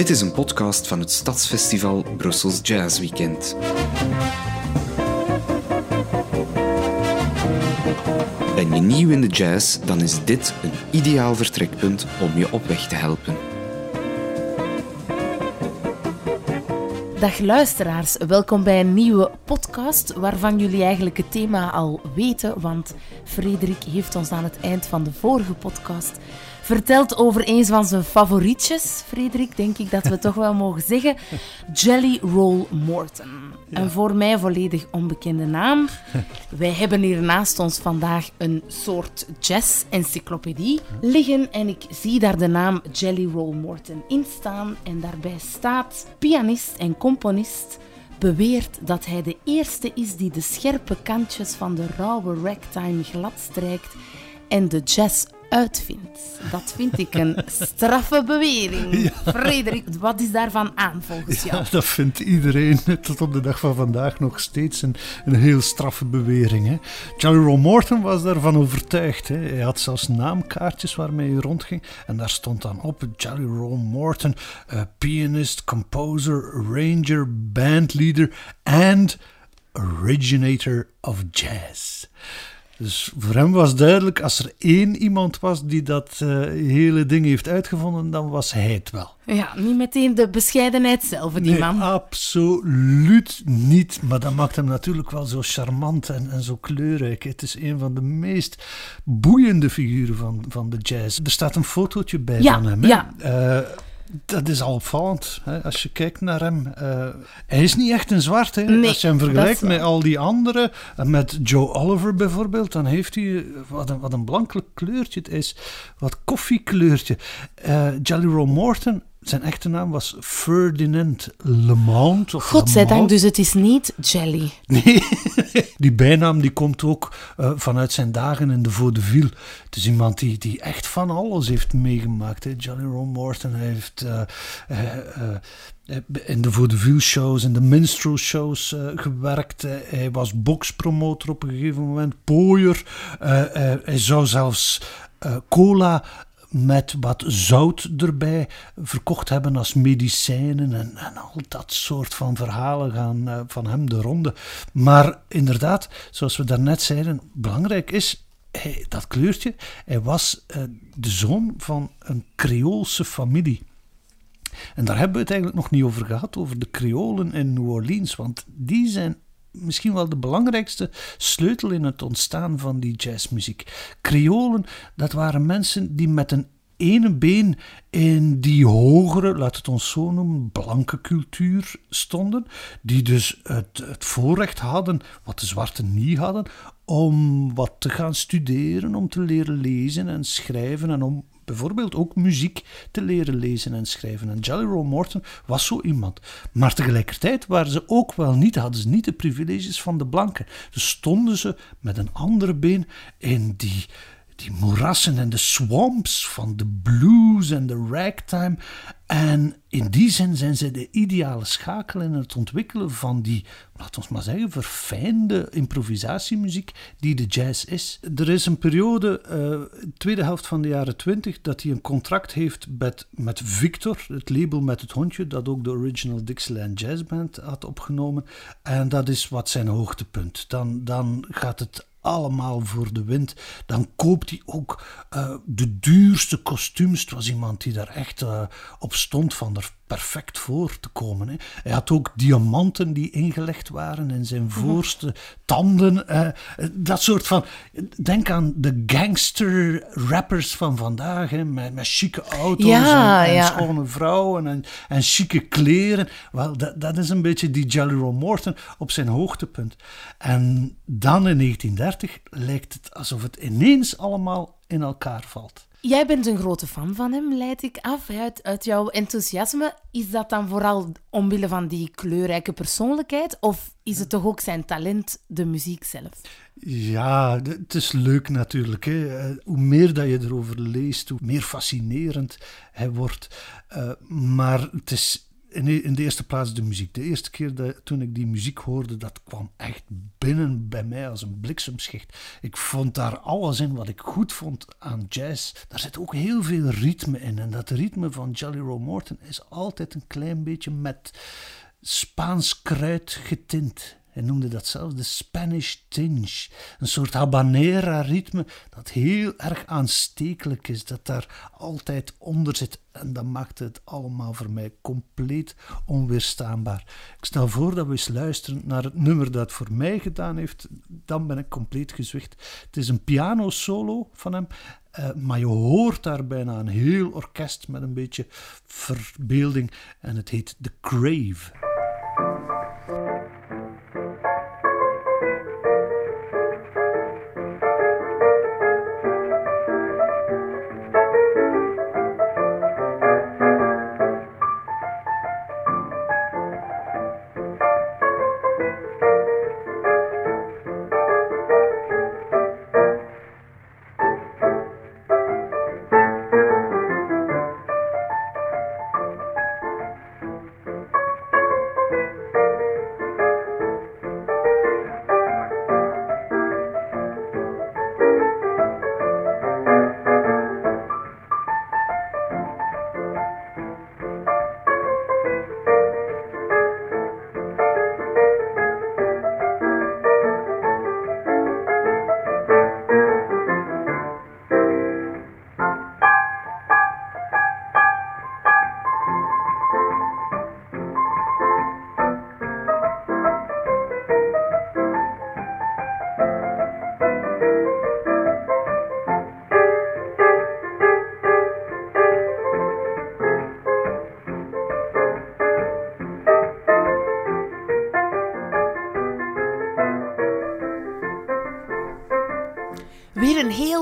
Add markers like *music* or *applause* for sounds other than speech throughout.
Dit is een podcast van het Stadsfestival Brussels Jazz Weekend. Ben je nieuw in de jazz, dan is dit een ideaal vertrekpunt om je op weg te helpen. Dag luisteraars, welkom bij een nieuwe podcast waarvan jullie eigenlijk het thema al weten, want Frederik heeft ons aan het eind van de vorige podcast vertelt over een van zijn favorietjes, Frederik, denk ik dat we toch wel mogen zeggen. Jelly Roll Morton. Een voor mij volledig onbekende naam. Wij hebben hier naast ons vandaag een soort jazz-encyclopedie liggen en ik zie daar de naam Jelly Roll Morton in staan. En daarbij staat pianist en componist beweert dat hij de eerste is die de scherpe kantjes van de rauwe ragtime gladstrijkt en de jazz uitvindt. Dat vind ik een straffe bewering. *laughs* Frederik, wat is daarvan aan volgens jou? Ja, dat vindt iedereen *laughs* tot op de dag van vandaag nog steeds een, een heel straffe bewering. Hè. Charlie Morton was daarvan overtuigd. Hè. Hij had zelfs naamkaartjes waarmee hij rondging. En daar stond dan op Charlie Roll Morton, uh, pianist, composer, arranger, bandleader and originator of jazz. Dus voor hem was duidelijk, als er één iemand was die dat uh, hele ding heeft uitgevonden, dan was hij het wel. Ja, niet meteen de bescheidenheid zelf, die nee, man. absoluut niet. Maar dat maakt hem natuurlijk wel zo charmant en, en zo kleurrijk. Het is een van de meest boeiende figuren van, van de jazz. Er staat een fotootje bij ja, van hem. Ja. Uh, dat is al opvallend. Hè? Als je kijkt naar hem. Uh, hij is niet echt een zwart. Hè? Nee, Als je hem vergelijkt met al die anderen, met Joe Oliver bijvoorbeeld, dan heeft hij wat een, wat een blank kleurtje. Het is wat koffiekleurtje. Uh, Jelly Roll Morton zijn echte naam was Ferdinand Lemont. Godzijdank, dus het is niet Jelly. Nee, *laughs* die bijnaam die komt ook uh, vanuit zijn dagen in de vaudeville. Het is iemand die, die echt van alles heeft meegemaakt. Hè. Jelly Roll Morton heeft uh, uh, in de vaudeville shows, in de minstrel shows gewerkt. hij was boxpromotor op een gegeven moment, pooier. hij zou zelfs cola met wat zout erbij verkocht hebben als medicijnen en, al dat soort van verhalen gaan uh, van hem de ronde. Maar inderdaad, zoals we daarnet zeiden, belangrijk is dat kleurtje. Hij was uh, de zoon van een Creoolse familie. En daar hebben we het eigenlijk nog niet over gehad, over de Creolen in New Orleans, want die zijn misschien wel de belangrijkste sleutel in het ontstaan van die jazzmuziek. Creolen, dat waren mensen die met een ene been in die hogere, laat het ons zo noemen, blanke cultuur stonden, die dus het, het voorrecht hadden, wat de zwarten niet hadden, om wat te gaan studeren, om te leren lezen en schrijven en om bijvoorbeeld ook muziek te leren lezen en schrijven. En Jelly Roll Morton was zo iemand. Maar tegelijkertijd waren ze ook wel niet, hadden ze niet de privileges van de blanken. Dus stonden ze met een andere been in die die moerassen en de swamps van de blues en de ragtime. En in die zin zijn ze de ideale schakel in het ontwikkelen van die, laten we maar zeggen, verfijnde improvisatiemuziek die de jazz is. Er is een periode, uh, tweede helft van de jaren twintig, dat hij een contract heeft met, met Victor, het label met het hondje, dat ook de original Dixieland Jazz Band had opgenomen. En dat is wat zijn hoogtepunt. Dan, dan gaat het allemaal voor de wind. Dan koopt hij ook uh, de duurste kostuums. Het was iemand die daar echt uh, op stond van er perfect voor te komen. Hè. Hij had ook diamanten die ingelegd waren in zijn voorste mm -hmm. tanden. Uh, dat soort van... Denk aan de gangster rappers van vandaag, hè, met, met chique auto's ja, en, en ja. schone vrouwen en, en chique kleren. Wel, dat, dat is een beetje die Jelly Roll Morton op zijn hoogtepunt. En dan in 1930 lijkt het alsof het ineens allemaal in elkaar valt. Jij bent een grote fan van hem, leid ik af. Uit, uit jouw enthousiasme. Is dat dan vooral omwille van die kleurrijke persoonlijkheid? Of is het toch ook zijn talent, de muziek zelf? Ja, het is leuk natuurlijk. Hè. Hoe meer dat je erover leest, hoe meer fascinerend hij wordt. Uh, maar het is in de, eerste plaats de muziek. De eerste keer dat, toen ik die muziek hoorde, dat kwam echt binnen bij mij als een bliksemschicht. Ik vond daar alles in wat ik goed vond aan jazz. Daar zit ook heel veel ritme in. En dat ritme van Jelly Roll Morton is altijd een klein beetje met Spaans kruid getint. Hij noemde dat zelfs de Spanish tinge. Een soort habanera-ritme dat heel erg aanstekelijk is, dat daar altijd onder zit. En dat maakt het allemaal voor mij compleet onweerstaanbaar. Ik stel voor dat we eens luisteren naar het nummer dat voor mij gedaan heeft. Dan ben ik compleet gezwicht. Het is een piano-solo van hem. Uh, maar je hoort daar bijna een heel orkest met een beetje verbeelding. En het heet The Crave.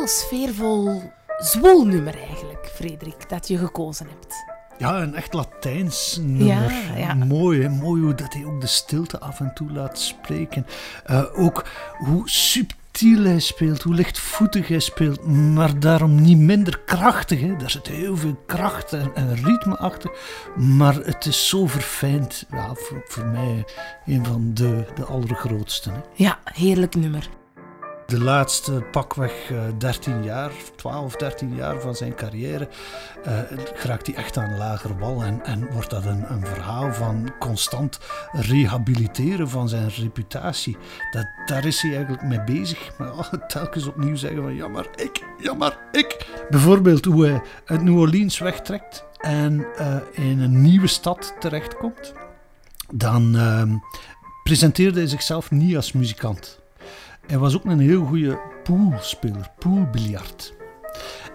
Sfeervol zwoelnummer eigenlijk, Frederik, dat je gekozen hebt. Ja, een echt Latijns nummer. Ja, ja. Mooi, mooi hoe dat hij ook de stilte af en toe laat spreken. Uh, ook hoe subtiel hij speelt, hoe lichtvoetig hij speelt, maar daarom niet minder krachtig. Hè. Daar zit heel veel kracht en, en ritme achter, maar het is zo verfijnd. Ja, voor, voor mij een van de, de allergrootste. Hè. Ja, heerlijk nummer de laatste pakweg 13 eh, jaar, 12, 13 jaar van zijn carrière, uh, raakt hij echt aan lager wal. En, en wordt dat een, een verhaal van constant rehabiliteren van zijn reputatie. Dat, daar is hij eigenlijk mee bezig. Maar oh, telkens opnieuw zeggen van ja maar ik, ja maar ik. Bijvoorbeeld hoe hij uit New Orleans wegtrekt en uh, in een nieuwe stad terechtkomt. Dan uh, presenteerde hij zichzelf niet als muzikant. Hij was ook een heel goede poolspeler, poolbiljart.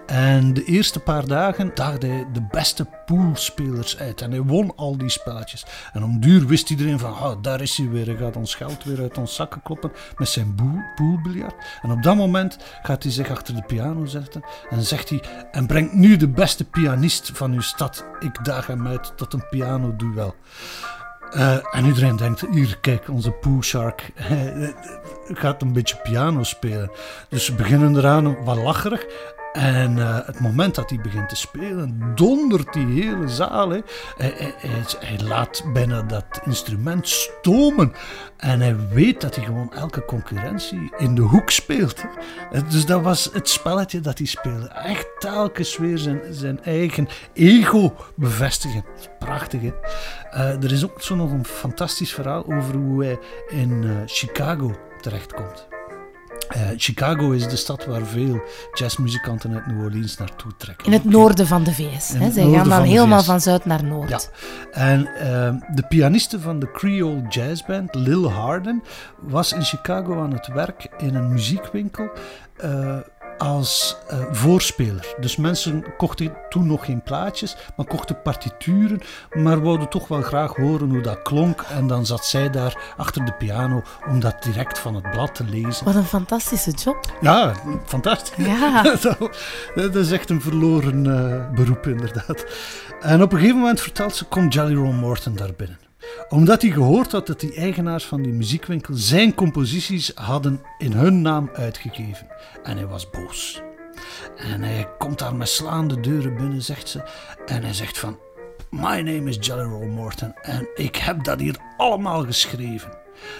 En de eerste paar dagen daagde hij de beste poolspelers uit. En hij won al die spelletjes. En om duur wist iedereen van, oh, daar is hij weer. Hij gaat ons geld weer uit ons zakken kloppen met zijn poolbiljart. En op dat moment gaat hij zich achter de piano zetten. En zegt hij, en brengt nu de beste pianist van uw stad. Ik daag hem uit tot een pianoduel. Uh, en iedereen denkt, hier kijk, onze Pooh Shark *laughs* gaat een beetje piano spelen. Dus ze beginnen eraan wat lacherig. En uh, het moment dat hij begint te spelen, dondert die hele zaal. Hij, hij, laat bijna dat instrument stomen. En hij weet dat hij gewoon elke concurrentie in de hoek speelt. Dus dat was het spelletje dat hij speelde. Echt telkens weer zijn, zijn eigen ego bevestigen. Prachtig, hè? Uh, er is ook zo nog een fantastisch verhaal over hoe hij in uh, Chicago terechtkomt. Uh, Chicago is de stad waar veel jazzmuzikanten uit New Orleans naartoe trekken. In het noorden van de VS. Hè? Zij gaan dan helemaal van zuid naar noord. Ja. En uh, de pianiste van de Creole Jazz Band, Lil Harden, was in Chicago aan het werk in een muziekwinkel. Uh, als uh, voorspeler. Dus mensen kochten toen nog geen plaatjes, maar kochten partituren, maar wouden toch wel graag horen hoe dat klonk. En dan zat zij daar achter de piano om dat direct van het blad te lezen. Wat een fantastische job. Ja, fantastisch. Ja. *laughs* dat, is echt een verloren uh, beroep, inderdaad. En op een gegeven moment vertelt ze, komt Jelly Roll Morton daar binnen omdat hij gehoord had dat die eigenaars van die muziekwinkel zijn composities hadden in hun naam uitgegeven. En hij was boos. En hij komt daar met slaande deuren binnen, zegt ze. En hij zegt van, My name is Jelly Roll Morton en ik heb dat hier allemaal geschreven.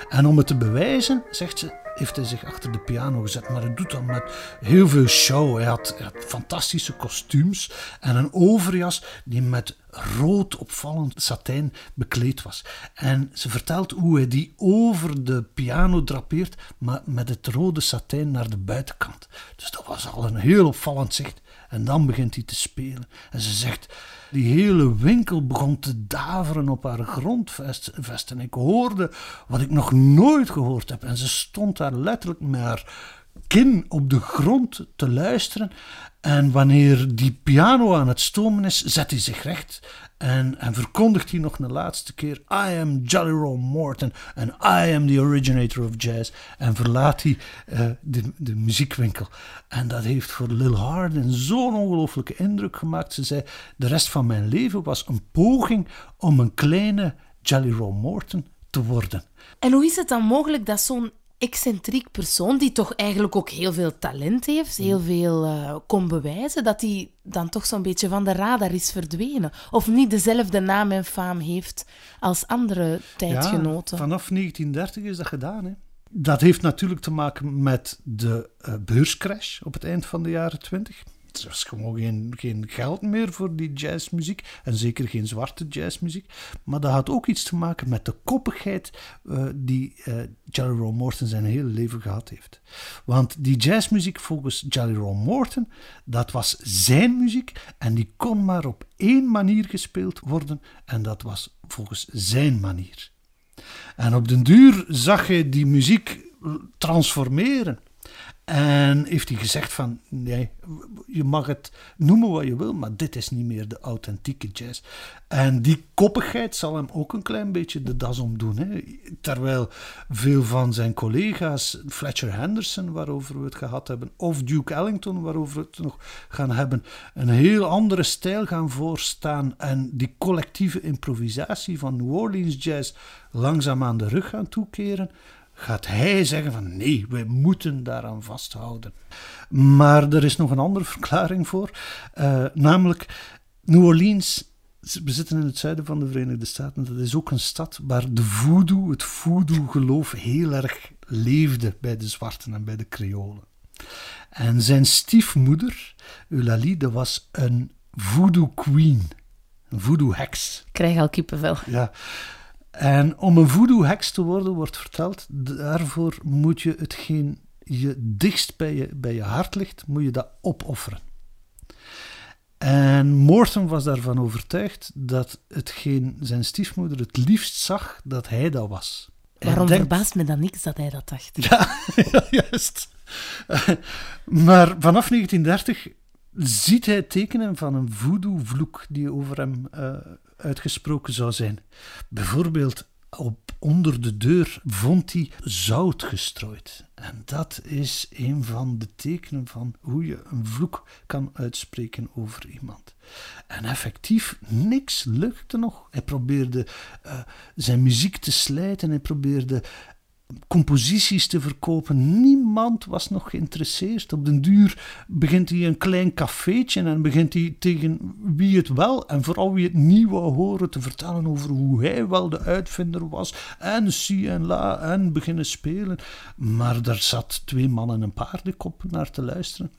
En om het te bewijzen, zegt ze, heeft hij zich achter de piano gezet. Maar hij doet dat met heel veel show. Hij had, hij had fantastische kostuums en een overjas die met rood opvallend satijn bekleed was. En ze vertelt hoe hij die over de piano drapeert, maar met het rode satijn naar de buitenkant. Dus dat was al een heel opvallend zicht. En dan begint hij te spelen. En ze zegt, die hele winkel begon te daveren op haar grondvest. En ik hoorde wat ik nog nooit gehoord heb. En ze stond daar letterlijk met haar kin op de grond te luisteren. En wanneer die piano aan het stomen is, zet hij zich recht en, en verkondigt hij nog een laatste keer: I am Jolly Roll Morton and I am the originator of jazz. En verlaat hij uh, de, de muziekwinkel. En dat heeft voor Lil Hardin zo'n ongelooflijke indruk gemaakt. Ze zei: De rest van mijn leven was een poging om een kleine Jolly Roll Morton te worden. En hoe is het dan mogelijk dat zo'n excentriek persoon, die toch eigenlijk ook heel veel talent heeft, heel mm. veel uh, kon bewijzen, dat hij dan toch zo'n beetje van de radar is verdwenen. Of niet dezelfde naam en faam heeft als andere tijdgenoten. Ja, vanaf 1930 is dat gedaan. Hè. Dat heeft natuurlijk te maken met de uh, beurscrash op het eind van de jaren 20 er was gewoon geen, geen geld meer voor die jazzmuziek. En zeker geen zwarte jazzmuziek. Maar dat had ook iets te maken met de koppigheid uh, die uh, Jelly Roll Morton zijn hele leven gehad heeft. Want die jazzmuziek volgens Jelly Roll Morton, dat was zijn muziek. En die kon maar op één manier gespeeld worden. En dat was volgens zijn manier. En op den duur zag je die muziek transformeren. En heeft hij gezegd van, nee, je mag het noemen wat je wil, maar dit is niet meer de authentieke jazz. En die koppigheid zal hem ook een klein beetje de das omdoen. Hè. Terwijl veel van zijn collega's, Fletcher Henderson, waarover we het gehad hebben, of Duke Ellington, waarover we het nog gaan hebben, een heel andere stijl gaan voorstaan en die collectieve improvisatie van New Orleans jazz langzaam aan de rug gaan toekeren gaat hij zeggen van nee, wij moeten daaraan vasthouden. Maar er is nog een andere verklaring voor, uh, namelijk New Orleans. We zitten in het zuiden van de Verenigde Staten. Dat is ook een stad waar de voodoo, het voodoo-geloof, heel erg leefde bij de zwarten en bij de Creolen. En zijn stiefmoeder, Eulalie, dat was een voodoo queen, een voodoo heks. Ik krijg al kippenvel. Ja. En om een voodoo-heks te worden, wordt verteld, daarvoor moet je hetgeen je dichtst bij je, bij je hart ligt, moet je dat opofferen. En Morton was daarvan overtuigd dat hetgeen zijn stiefmoeder het liefst zag, dat hij dat was. Waarom denkt... verbaast me dan niks dat hij dat dacht? Ja, *laughs* juist. maar vanaf 1930 ziet hij tekenen van een voodoo-vloek die over hem uh, uitgesproken zou zijn. Bijvoorbeeld op onder de deur vond hij zout gestrooid. En dat is een van de tekenen van hoe je een vloek kan uitspreken over iemand. En effectief, niks lukte nog. Hij probeerde uh, zijn muziek te slijten, hij probeerde composities te verkopen. Niemand was nog geïnteresseerd. Op den duur begint hij een klein cafeetje en begint hij tegen wie het wel en vooral wie het niet wou horen te vertellen over hoe hij wel de uitvinder was. En si en la en beginnen spelen. Maar daar zat twee mannen een paardenkop naar te luisteren.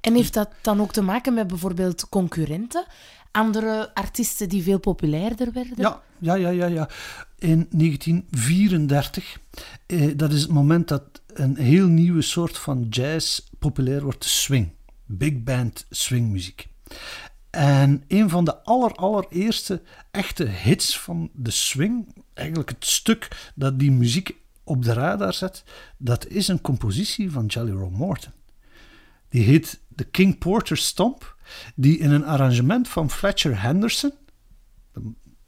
En heeft dat dan ook te maken met bijvoorbeeld concurrenten? Andere artiesten die veel populairder werden? Ja, ja, ja, ja. In 1934, eh, dat is het moment dat een heel nieuwe soort van jazz populair wordt, swing. Big band swingmuziek. En een van de aller, allereerste echte hits van de swing, eigenlijk het stuk dat die muziek op de radar zet, dat is een compositie van Jelly Roll Morton. Die heet de King Porter Stomp, die in een arrangement van Fletcher Henderson, de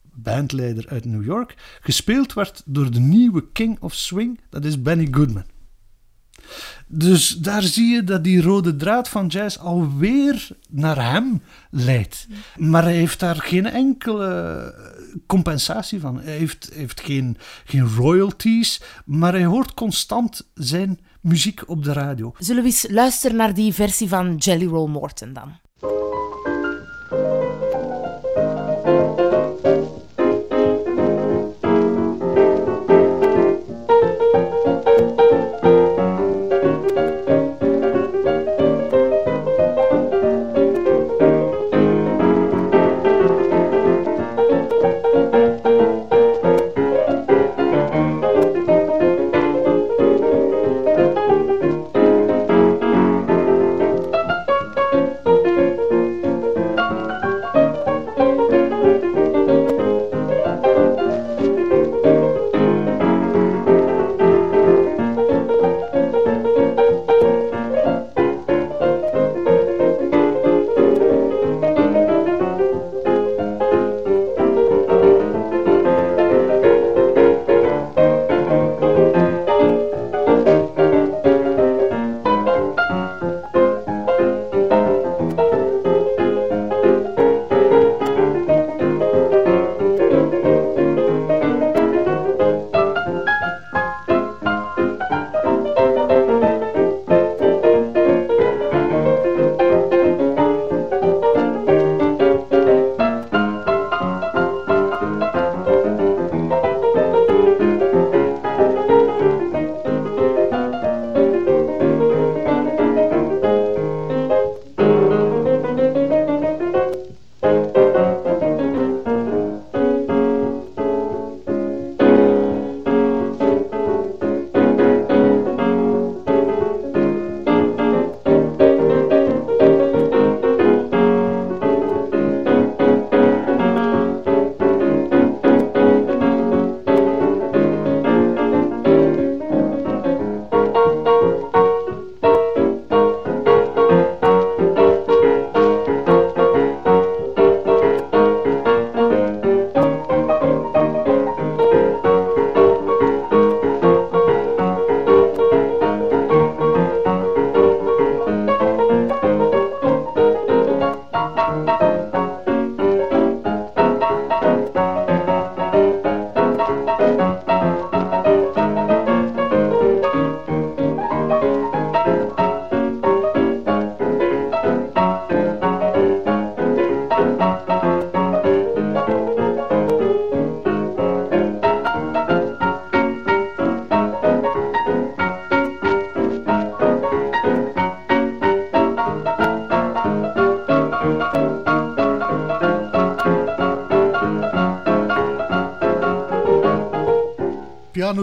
bandleider uit New York, gespeeld werd door de nieuwe King of Swing, dat is Benny Goodman. Dus daar zie je dat die rode draad van jazz alweer naar hem leidt. Maar hij heeft daar geen enkele compensatie van. Hij heeft, heeft geen, geen royalties, maar hij hoort constant zijn muziek op de radio. Zullen we eens luisteren naar die versie van Jelly Roll Morton dan?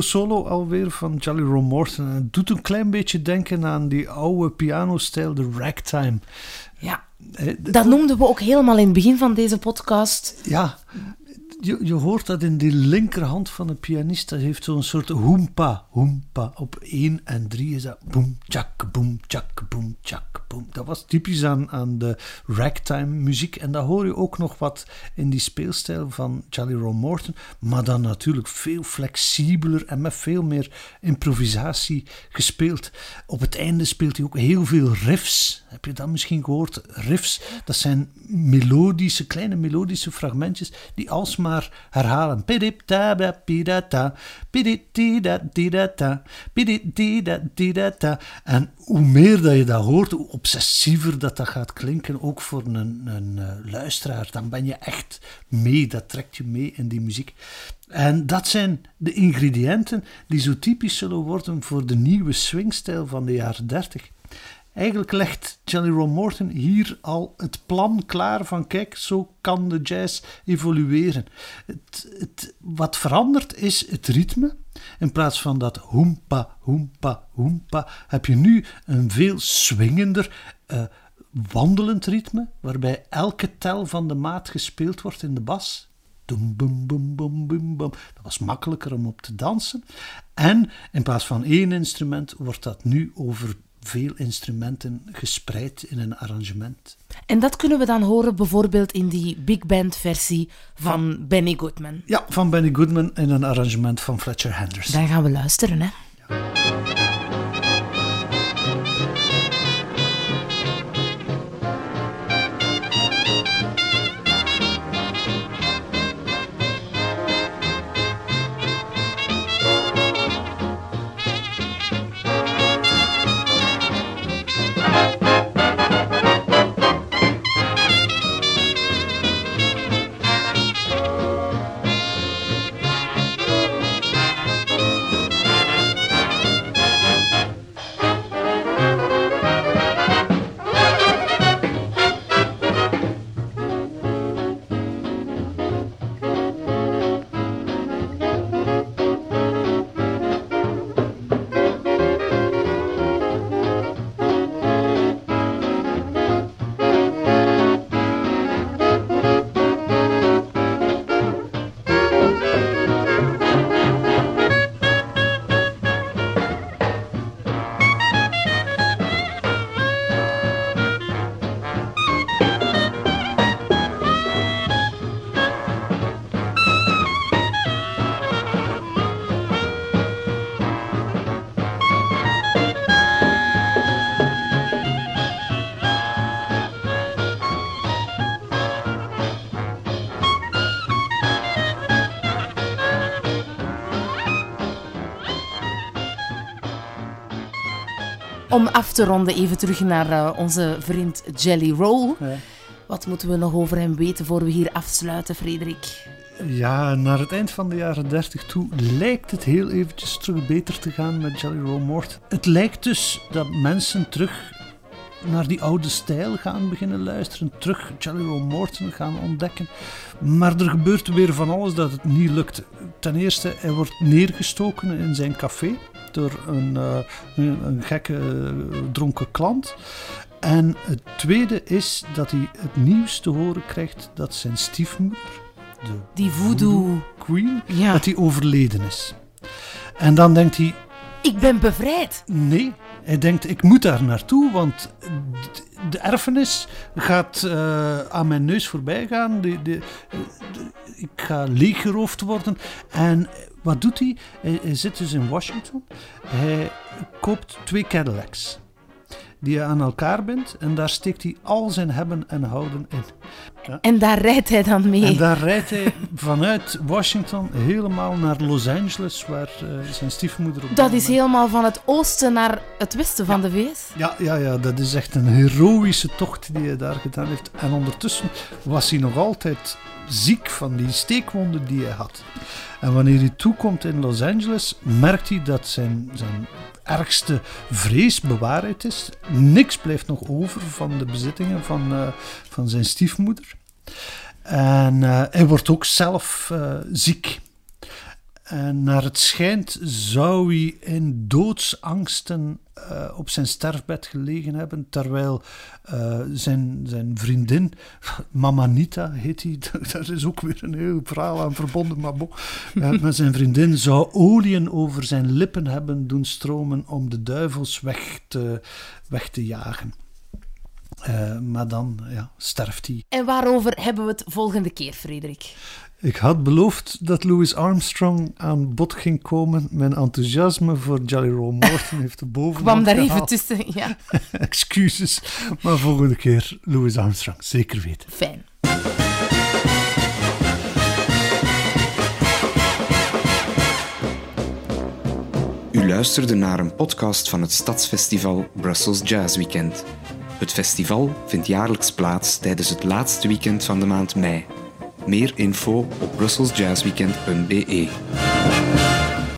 Pianosolo alweer van Jolly Ron Morton. Het doet een klein beetje denken aan die oude pianostijl, de ragtime. Ja, dat noemden we ook helemaal in het begin van deze podcast. Ja, je, je hoort dat in die linkerhand van de pianist. Dat heeft zo'n soort hoempa, hoempa. Op 1 en 3 is dat boem, tjak, boem, tjak, boem, tjak, boem. Dat was typisch aan, aan de ragtime muziek. En dat hoor je ook nog wat in die speelstijl van Charlie Ron Morton. Maar dan natuurlijk veel flexibeler en met veel meer improvisatie gespeeld. Op het einde speelt hij ook heel veel riffs. Heb je dat misschien gehoord? Riffs, dat zijn melodische, kleine melodische fragmentjes die alsmaar maar herhalen. En hoe meer dat je dat hoort, hoe obsessiever dat dat gaat klinken, ook voor een, een uh, luisteraar. Dan ben je echt mee, dat trekt je mee in die muziek. En dat zijn de ingrediënten die zo typisch zullen worden voor de nieuwe swingstijl van de jaren 30. Eigenlijk legt Jelly Roll Morton hier al het plan klaar van kijk, zo kan de jazz evolueren. Het, wat verandert is het ritme. In plaats van dat hoempa, hoempa, hoempa, heb je nu een veel swingender, uh, wandelend ritme, waarbij elke tel van de maat gespeeld wordt in de bas. Doem, boem, boem, boem, boem. Dat was makkelijker om op te dansen. En in plaats van één instrument wordt dat nu over veel instrumenten gespreid in een arrangement. En dat kunnen we dan horen bijvoorbeeld in die big band versie van, Benny Goodman. Ja, van Benny Goodman in een arrangement van Fletcher Henderson. Dan gaan we luisteren, hè. Om af te ronden, even terug naar uh, onze vriend Jelly Roll. Ja. Wat moeten we nog over hem weten voor we hier afsluiten, Frederik? Ja, naar het eind van de jaren 30 toe lijkt het heel eventjes terug beter te gaan met Jelly Roll Mort. Het lijkt dus dat mensen terug naar die oude stijl gaan beginnen luisteren, terug Jelly Roll Morton gaan ontdekken. Maar er gebeurt weer van alles dat het niet lukt. Ten eerste, hij wordt neergestoken in zijn café door een, uh, een, een, gekke uh, dronken klant. En het tweede is dat hij het nieuws te horen krijgt dat zijn stiefmoeder, de die voodoo, queen, ja. dat hij overleden is. En dan denkt hij... Ik ben bevrijd. Nee, hij denkt, ik moet daar naartoe, want de erfenis gaat uh, aan mijn neus voorbij gaan. De, de, de, ik ga leeggeroofd worden. En wat doet hij? hij? Zit dus in Washington. Hij koopt twee Cadillacs die hij aan elkaar bindt. En daar steekt hij al zijn hebben en houden in. Ja. En daar rijdt hij dan mee. En daar rijdt hij vanuit Washington helemaal naar Los Angeles, waar uh, zijn stiefmoeder op Dat is helemaal van het oosten naar het westen van de VS? Ja, ja, ja, dat is echt een heroïsche tocht die hij daar gedaan heeft. En ondertussen was hij nog altijd ziek van die steekwonden die hij had. En wanneer hij toekomt in Los Angeles, merkt hij dat zijn, zijn ergste vrees bewaarheid is. Niks blijft nog over van de bezittingen van, uh, van zijn stiefmoeder. En uh, hij wordt ook zelf uh, ziek. En naar het schijnt zou hij in doodsangsten uh, op zijn sterfbed gelegen hebben, terwijl uh, zijn, zijn vriendin, *laughs* Mama Nita heet hij, *laughs* daar is ook weer een heel verhaal aan verbonden, maar bon, *laughs* uh, met zijn vriendin zou oliën over zijn lippen hebben doen stromen om de duivels weg te, weg te jagen. Uh, maar dan ja, sterft hij. En waarover hebben we het volgende keer, Frederik? Ik had beloofd dat Louis Armstrong aan bod ging komen. Mijn enthousiasme voor Jolly Roll Morton heeft de *laughs* boven. kwam daar even tussen, ja. *laughs* Excuses, maar volgende keer Louis Armstrong, zeker weten. Fijn. U luisterde naar een podcast van het Stadsfestival Brussels Jazz Weekend. Het festival vindt jaarlijks plaats tijdens het laatste weekend van de maand mei. Meer info op brusselsjazzweekend.be.